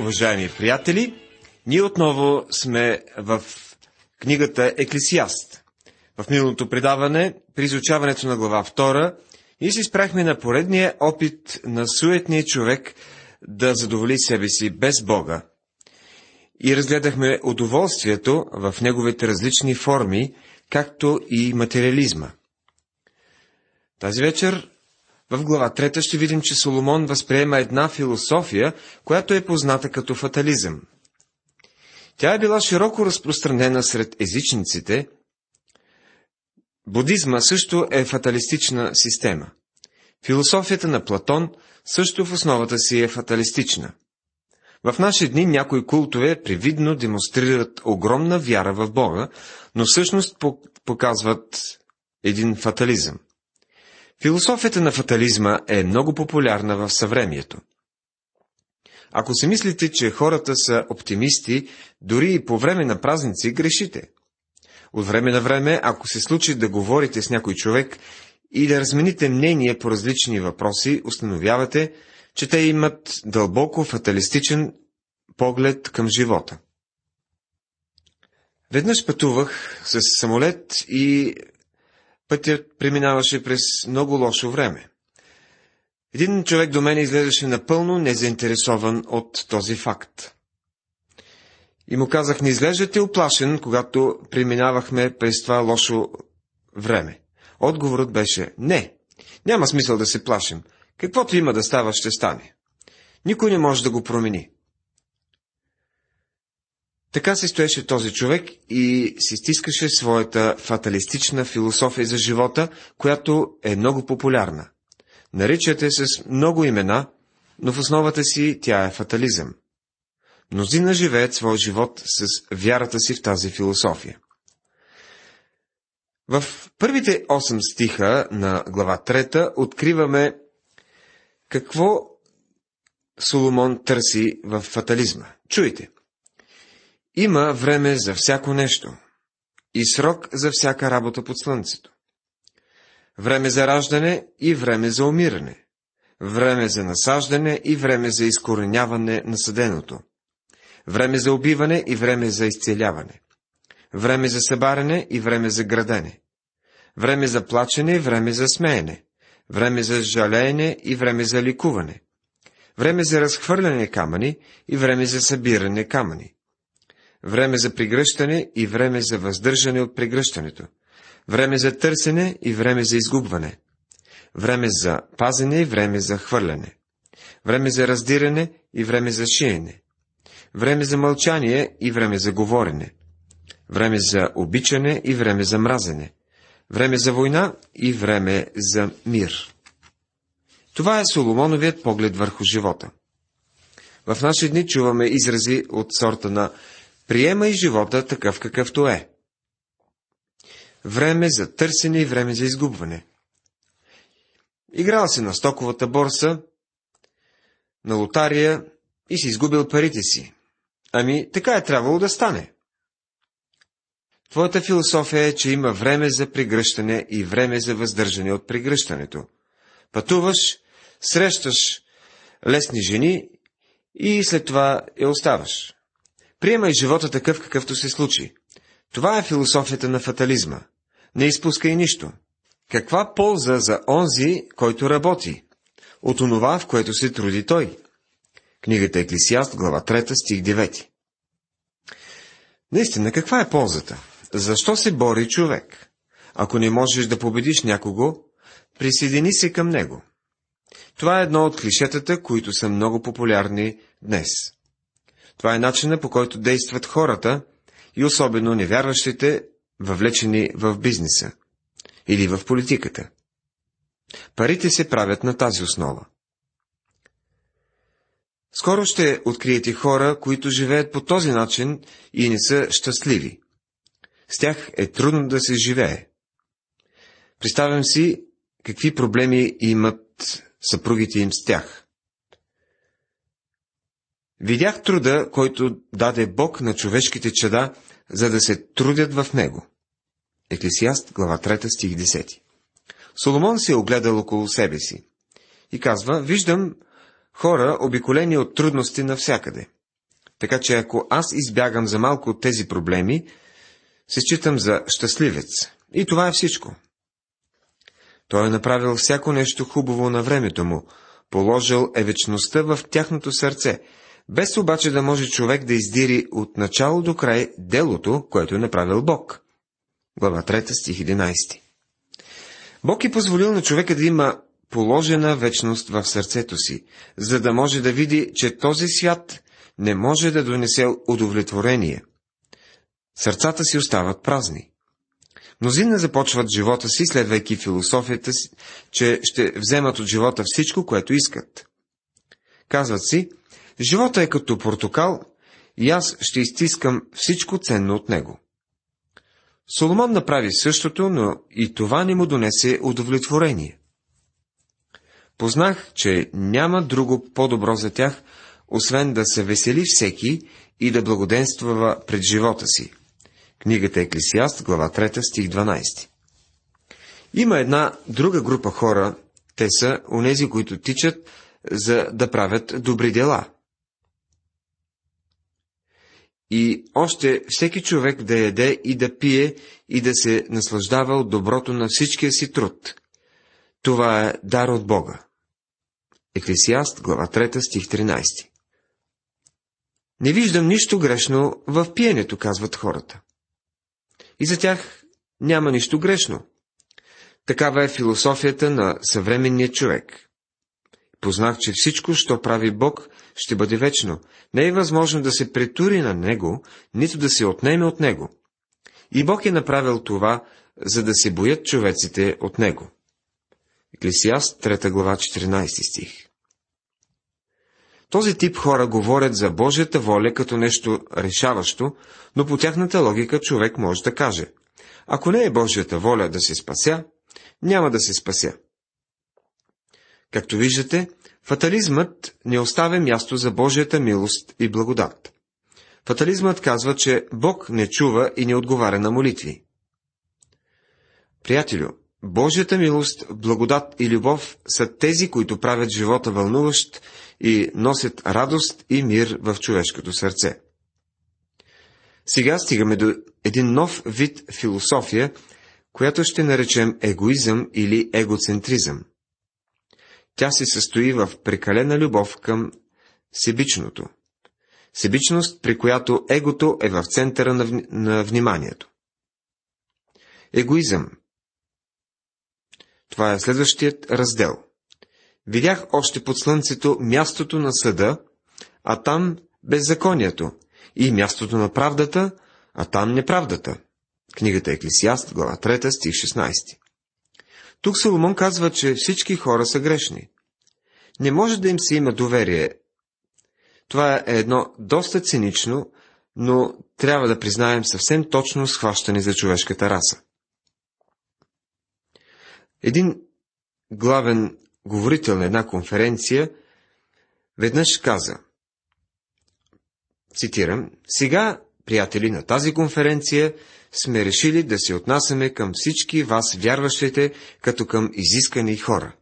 уважаеми приятели! Ние отново сме в книгата Еклесиаст. В миналото предаване, при изучаването на глава 2, ние си спряхме на поредния опит на суетния човек да задоволи себе си без Бога. И разгледахме удоволствието в неговите различни форми, както и материализма. Тази вечер в глава трета ще видим, че Соломон възприема една философия, която е позната като фатализъм. Тя е била широко разпространена сред езичниците. Будизма също е фаталистична система. Философията на Платон също в основата си е фаталистична. В наши дни някои култове привидно демонстрират огромна вяра в Бога, но всъщност показват един фатализъм. Философията на фатализма е много популярна в съвремието. Ако си мислите, че хората са оптимисти, дори и по време на празници, грешите. От време на време, ако се случи да говорите с някой човек и да размените мнение по различни въпроси, установявате, че те имат дълбоко фаталистичен поглед към живота. Веднъж пътувах с самолет и Пътят преминаваше през много лошо време. Един човек до мен изглеждаше напълно незаинтересован от този факт. И му казах, не изглеждате оплашен, когато преминавахме през това лошо време. Отговорът беше, не, няма смисъл да се плашим. Каквото има да става, ще стане. Никой не може да го промени. Така се стоеше този човек и си стискаше своята фаталистична философия за живота, която е много популярна. Наричате с много имена, но в основата си тя е фатализъм. Мнозина живеят своя живот с вярата си в тази философия. В първите 8 стиха на глава 3 откриваме какво Соломон търси в фатализма. Чуйте. Има време за всяко нещо и срок за всяка работа под слънцето. Време за раждане и време за умиране. Време за насаждане и време за изкореняване на съденото. Време за убиване и време за изцеляване. Време за събаряне и време за градене. Време за плачене и време за смеене. Време за жалеене и време за ликуване. Време за разхвърляне камъни и време за събиране камъни време за пригръщане и време за въздържане от пригръщането, време за търсене и време за изгубване, време за пазене и време за хвърляне, време за раздиране и време за шиене, време за мълчание и време за говорене, време за обичане и време за мразене, време за война и време за мир. Това е Соломоновият поглед върху живота. В наши дни чуваме изрази от сорта на Приемай живота такъв какъвто е. Време за търсене и време за изгубване. Играл се на стоковата борса, на лотария и си изгубил парите си. Ами, така е трябвало да стане. Твоята философия е, че има време за прегръщане и време за въздържане от прегръщането. Пътуваш, срещаш лесни жени и след това я оставаш. Приемай живота такъв, какъвто се случи. Това е философията на фатализма. Не изпускай нищо. Каква полза за онзи, който работи? От онова, в което се труди той. Книгата Еклисиаст, глава 3, стих 9. Наистина, каква е ползата? Защо се бори човек? Ако не можеш да победиш някого, присъедини се към него. Това е едно от клишетата, които са много популярни днес. Това е начина по който действат хората и особено невярващите, въвлечени в бизнеса или в политиката. Парите се правят на тази основа. Скоро ще откриете хора, които живеят по този начин и не са щастливи. С тях е трудно да се живее. Представям си какви проблеми имат съпругите им с тях. Видях труда, който даде Бог на човешките чада, за да се трудят в него. Еклесиаст, глава 3, стих 10. Соломон се е огледал около себе си и казва, виждам хора, обиколени от трудности навсякъде. Така че ако аз избягам за малко от тези проблеми, се считам за щастливец. И това е всичко. Той е направил всяко нещо хубаво на времето му, положил е вечността в тяхното сърце, без обаче да може човек да издири от начало до край делото, което е направил Бог. Глава 3, стих 11 Бог е позволил на човека да има положена вечност в сърцето си, за да може да види, че този свят не може да донесе удовлетворение. Сърцата си остават празни. Мнозина започват живота си, следвайки философията си, че ще вземат от живота всичко, което искат. Казват си, живота е като портокал и аз ще изтискам всичко ценно от него. Соломон направи същото, но и това не му донесе удовлетворение. Познах, че няма друго по-добро за тях, освен да се весели всеки и да благоденствува пред живота си. Книгата Еклесиаст, глава 3, стих 12. Има една друга група хора, те са онези, които тичат за да правят добри дела. И още всеки човек да яде и да пие и да се наслаждава от доброто на всичкия си труд. Това е дар от Бога. Еклесиаст, глава 3, стих 13. Не виждам нищо грешно в пиенето, казват хората. И за тях няма нищо грешно. Такава е философията на съвременния човек. Познах, че всичко, що прави Бог, ще бъде вечно. Не е възможно да се претури на Него, нито да се отнеме от Него. И Бог е направил това, за да се боят човеците от Него. Еклесиаст, 3 глава, 14 стих. Този тип хора говорят за Божията воля като нещо решаващо, но по тяхната логика човек може да каже, ако не е Божията воля да се спася, няма да се спася. Както виждате, фатализмът не оставя място за Божията милост и благодат. Фатализмът казва, че Бог не чува и не отговаря на молитви. Приятелю, Божията милост, благодат и любов са тези, които правят живота вълнуващ и носят радост и мир в човешкото сърце. Сега стигаме до един нов вид философия, която ще наречем егоизъм или егоцентризъм. Тя се състои в прекалена любов към себичното. Себичност, при която егото е в центъра на, на вниманието. Егоизъм. Това е следващият раздел. Видях още под слънцето мястото на съда, а там беззаконието, и мястото на правдата, а там неправдата. Книгата Еклесиаст, глава 3, стих 16. Тук Соломон казва, че всички хора са грешни. Не може да им се има доверие. Това е едно доста цинично, но трябва да признаем съвсем точно схващане за човешката раса. Един главен говорител на една конференция веднъж каза, цитирам, сега, приятели, на тази конференция сме решили да се отнасяме към всички вас, вярващите, като към изискани хора.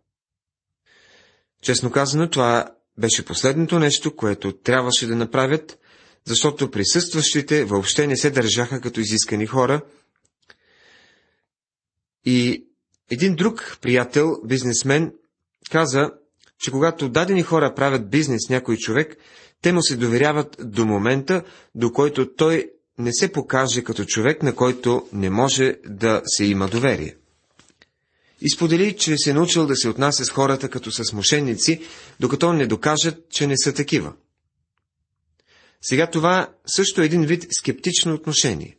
Честно казано, това беше последното нещо, което трябваше да направят, защото присъстващите въобще не се държаха като изискани хора. И един друг приятел, бизнесмен, каза, че когато дадени хора правят бизнес с някой човек, те му се доверяват до момента, до който той не се покаже като човек, на който не може да се има доверие. И сподели, че се е научил да се отнася с хората като с мошенници, докато не докажат, че не са такива. Сега това също е един вид скептично отношение.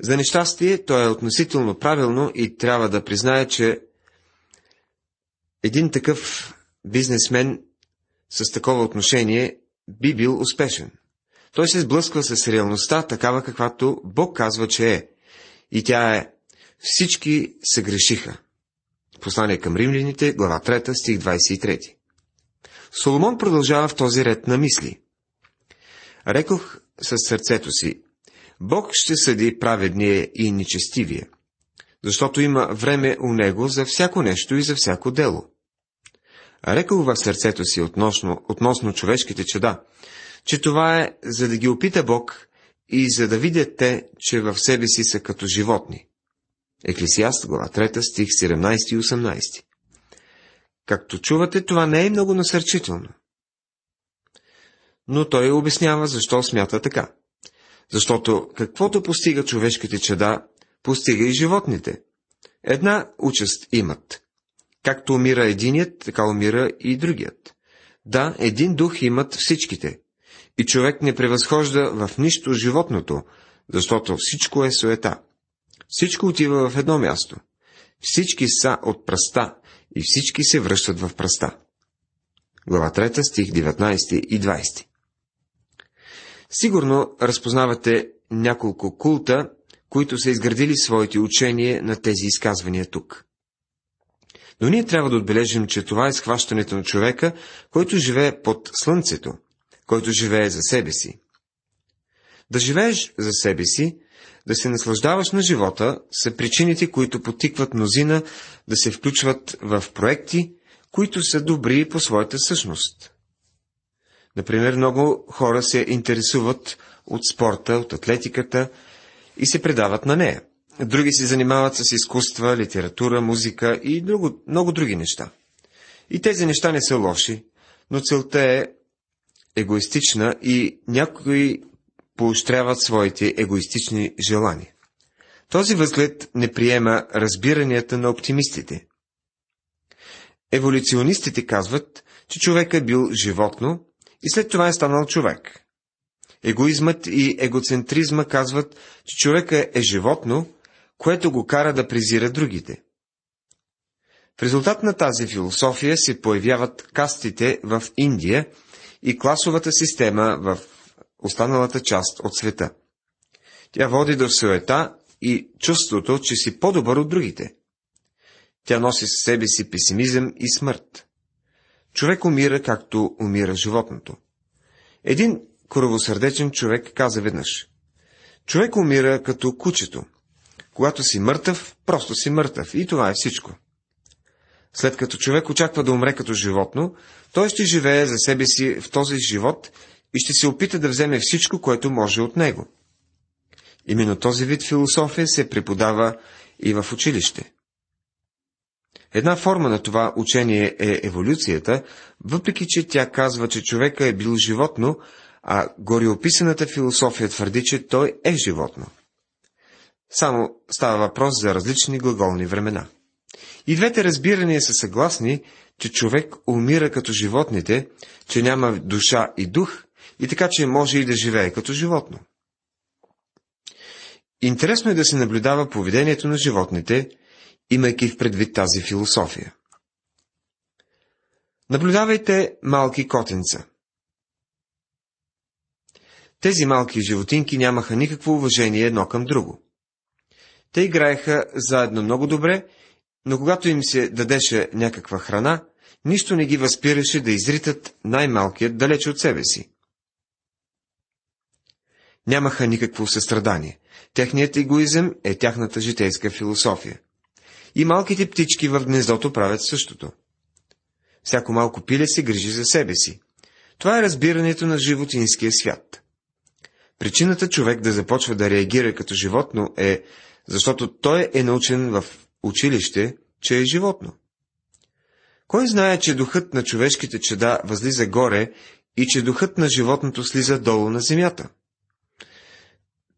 За нещастие, то е относително правилно и трябва да признае, че един такъв бизнесмен с такова отношение би бил успешен. Той се сблъсква с реалността, такава каквато Бог казва, че е. И тя е всички се грешиха. Послание към римляните, глава 3, стих 23. Соломон продължава в този ред на мисли. Рекох със сърцето си, Бог ще съди праведния и нечестивия, защото има време у него за всяко нещо и за всяко дело. Рекал в сърцето си относно, относно човешките чеда, че това е за да ги опита Бог и за да видят те, че в себе си са като животни. Еклесиаст, глава 3, стих 17 и 18. Както чувате, това не е много насърчително. Но той обяснява защо смята така. Защото каквото постига човешките чеда, постига и животните. Една участ имат. Както умира единият, така умира и другият. Да, един дух имат всичките. И човек не превъзхожда в нищо животното, защото всичко е суета. Всичко отива в едно място. Всички са от пръста и всички се връщат в пръста. Глава 3, стих 19 и 20. Сигурно разпознавате няколко култа, които са изградили своите учения на тези изказвания тук. Но ние трябва да отбележим, че това е схващането на човека, който живее под слънцето, който живее за себе си. Да живееш за себе си, да се наслаждаваш на живота, са причините, които потикват мнозина да се включват в проекти, които са добри по своята същност. Например, много хора се интересуват от спорта, от атлетиката и се предават на нея. Други се занимават с изкуства, литература, музика и много, много други неща. И тези неща не са лоши, но целта е егоистична и някои поощряват своите егоистични желания. Този възглед не приема разбиранията на оптимистите. Еволюционистите казват, че човек е бил животно и след това е станал човек. Егоизмът и егоцентризма казват, че човека е животно, което го кара да презира другите. В резултат на тази философия се появяват кастите в Индия и класовата система в останалата част от света. Тя води до суета и чувството, че си по-добър от другите. Тя носи със себе си песимизъм и смърт. Човек умира, както умира животното. Един коровосърдечен човек каза веднъж. Човек умира като кучето. Когато си мъртъв, просто си мъртъв. И това е всичко. След като човек очаква да умре като животно, той ще живее за себе си в този живот и ще се опита да вземе всичко, което може от него. Именно този вид философия се преподава и в училище. Една форма на това учение е еволюцията, въпреки че тя казва, че човека е бил животно, а гореописаната философия твърди, че той е животно. Само става въпрос за различни глаголни времена. И двете разбирания са съгласни, че човек умира като животните, че няма душа и дух, и така, че може и да живее като животно. Интересно е да се наблюдава поведението на животните, имайки в предвид тази философия. Наблюдавайте малки котенца. Тези малки животинки нямаха никакво уважение едно към друго. Те играеха заедно много добре, но когато им се дадеше някаква храна, нищо не ги възпираше да изритат най-малкият далеч от себе си. Нямаха никакво състрадание. Техният егоизъм е тяхната житейска философия. И малките птички в гнездото правят същото. Всяко малко пиле се грижи за себе си. Това е разбирането на животинския свят. Причината човек да започва да реагира като животно е, защото той е научен в училище, че е животно. Кой знае, че духът на човешките чеда възлиза горе и че духът на животното слиза долу на земята?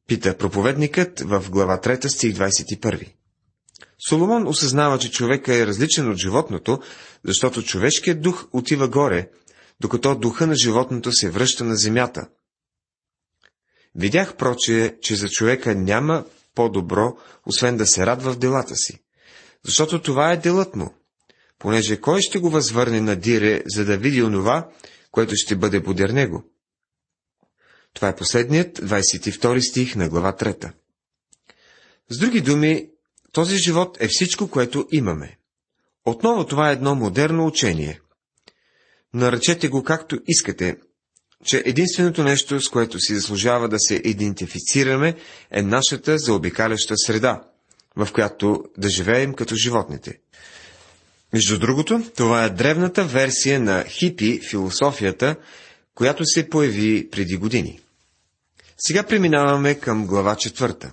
Пита проповедникът в глава 3 стих 21. Соломон осъзнава, че човека е различен от животното, защото човешкият дух отива горе, докато духа на животното се връща на земята. Видях, прочее, че за човека няма по-добро, освен да се радва в делата си. Защото това е делът му. Понеже кой ще го възвърне на дире, за да види онова, което ще бъде подер него? Това е последният 22 стих на глава 3. С други думи, този живот е всичко, което имаме. Отново това е едно модерно учение. Наречете го както искате, че единственото нещо, с което си заслужава да се идентифицираме, е нашата заобикаляща среда, в която да живеем като животните. Между другото, това е древната версия на хипи философията, която се появи преди години. Сега преминаваме към глава четвърта.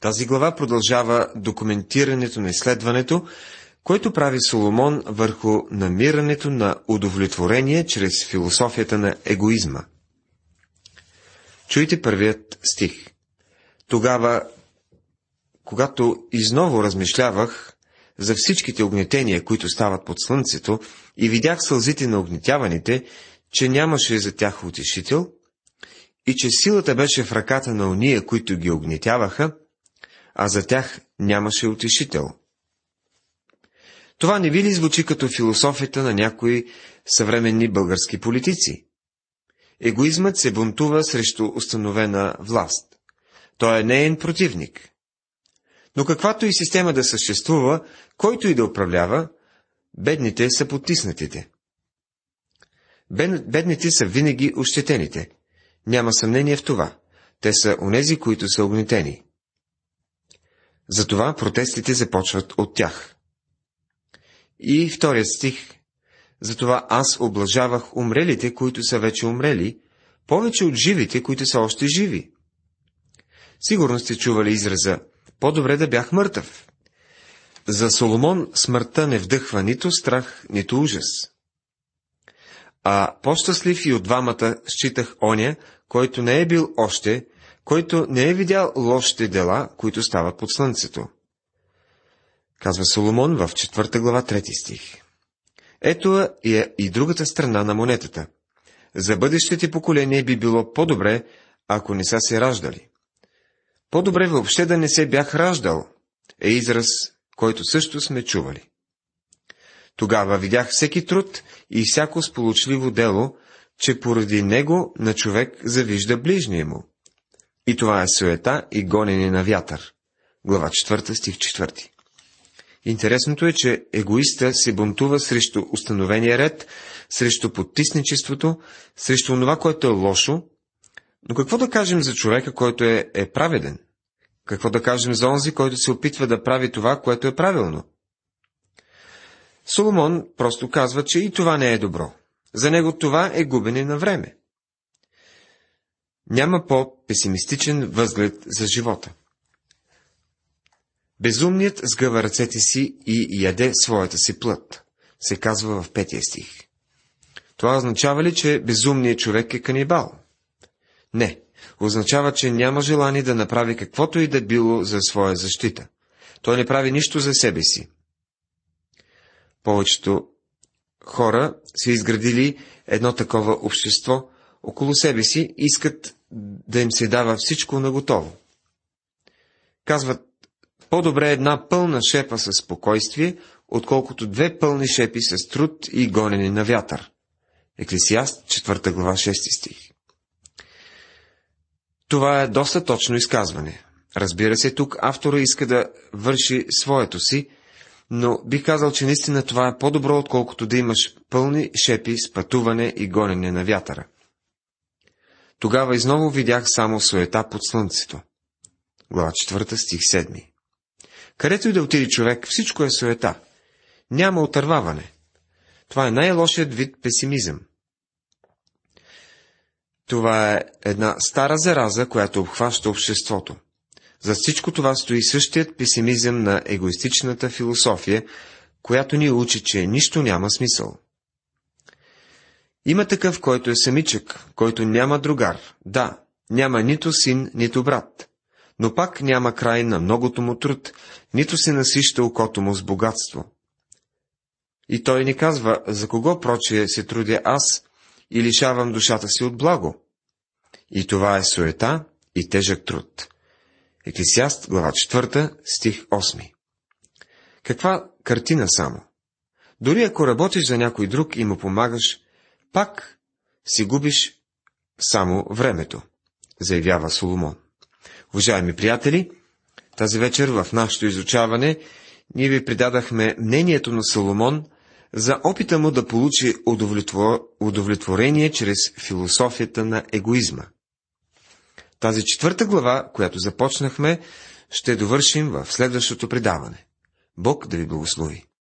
Тази глава продължава документирането на изследването, което прави Соломон върху намирането на удовлетворение чрез философията на егоизма. Чуйте първият стих. Тогава, когато изново размишлявах за всичките огнетения, които стават под слънцето, и видях сълзите на огнетяваните, че нямаше за тях утешител, и че силата беше в ръката на уния, които ги огнетяваха, а за тях нямаше утешител. Това не ви ли звучи като философията на някои съвременни български политици? Егоизмът се бунтува срещу установена власт. Той е неен противник. Но каквато и система да съществува, който и да управлява, бедните са потиснатите. Бедните са винаги ощетените. Няма съмнение в това. Те са онези, които са огнетени. Затова протестите започват от тях. И вторият стих. Затова аз облажавах умрелите, които са вече умрели, повече от живите, които са още живи. Сигурно сте чували израза «По-добре да бях мъртъв». За Соломон смъртта не вдъхва нито страх, нито ужас. А по-щастлив и от двамата считах оня, който не е бил още, който не е видял лошите дела, които стават под слънцето. Казва Соломон в четвърта глава, трети стих. Ето е и другата страна на монетата. За бъдещите поколения би било по-добре, ако не са се раждали. По-добре въобще да не се бях раждал, е израз, който също сме чували. Тогава видях всеки труд и всяко сполучливо дело, че поради него на човек завижда ближния му. И това е суета и гонене на вятър. Глава 4, стих 4. Интересното е, че егоиста се бунтува срещу установения ред, срещу потисничеството, срещу това, което е лошо, но какво да кажем за човека, който е, е праведен? Какво да кажем за онзи, който се опитва да прави това, което е правилно? Соломон просто казва, че и това не е добро. За него това е губене на време. Няма по-песимистичен възглед за живота. Безумният сгъва ръцете си и яде своята си плът, се казва в петия стих. Това означава ли, че безумният човек е канибал? Не. Означава, че няма желание да направи каквото и да било за своя защита. Той не прави нищо за себе си. Повечето хора са изградили едно такова общество около себе си, искат да им се дава всичко наготово. Казват, по-добре една пълна шепа със спокойствие, отколкото две пълни шепи с труд и гонене на вятър. Еклесиаст, 4 глава, 6 стих. Това е доста точно изказване. Разбира се, тук автора иска да върши своето си, но бих казал, че наистина това е по-добро, отколкото да имаш пълни шепи с пътуване и гонене на вятъра. Тогава изново видях само суета под слънцето. Глава 4, стих 7. Където и да отиде човек, всичко е суета. Няма отърваване. Това е най-лошият вид песимизъм. Това е една стара зараза, която обхваща обществото. За всичко това стои същият песимизъм на егоистичната философия, която ни учи, че нищо няма смисъл. Има такъв, който е самичък, който няма другар. Да, няма нито син, нито брат. Но пак няма край на многото му труд, нито се насища окото му с богатство. И той ни казва, за кого прочие се трудя аз и лишавам душата си от благо. И това е суета и тежък труд. Еклесиаст, глава 4, стих 8. Каква картина само? Дори ако работиш за някой друг и му помагаш, пак си губиш само времето, заявява Соломон. Уважаеми приятели, тази вечер в нашето изучаване ние ви придадахме мнението на Соломон за опита му да получи удовлетворение чрез философията на егоизма. Тази четвърта глава, която започнахме, ще довършим в следващото предаване. Бог да ви благослови!